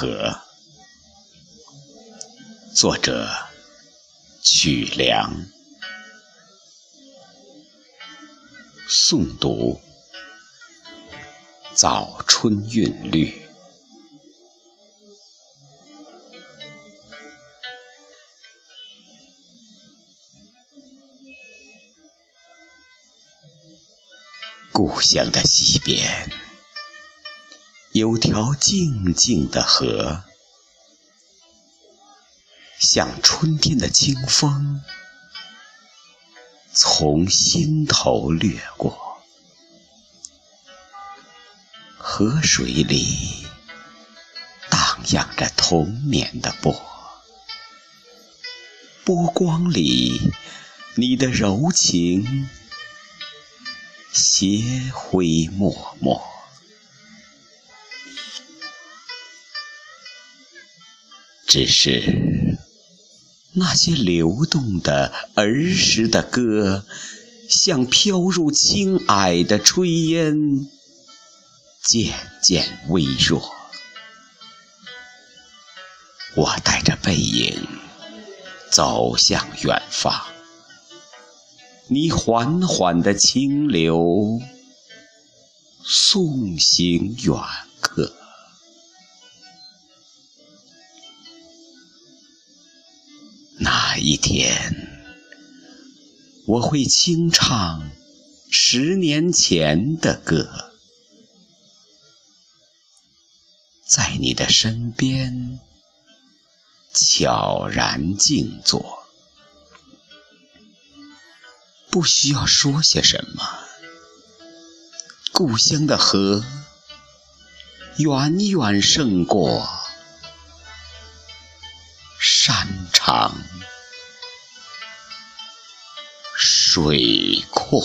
河，作者曲梁，诵读早春韵律。故乡的西边。有条静静的河，像春天的清风，从心头掠过。河水里荡漾着童年的波，波光里你的柔情，斜晖脉脉。只是那些流动的儿时的歌，像飘入青霭的炊烟，渐渐微弱。我带着背影走向远方，你缓缓的清流送行远客。那一天，我会轻唱十年前的歌，在你的身边悄然静坐，不需要说些什么。故乡的河，远远胜过。山长水阔。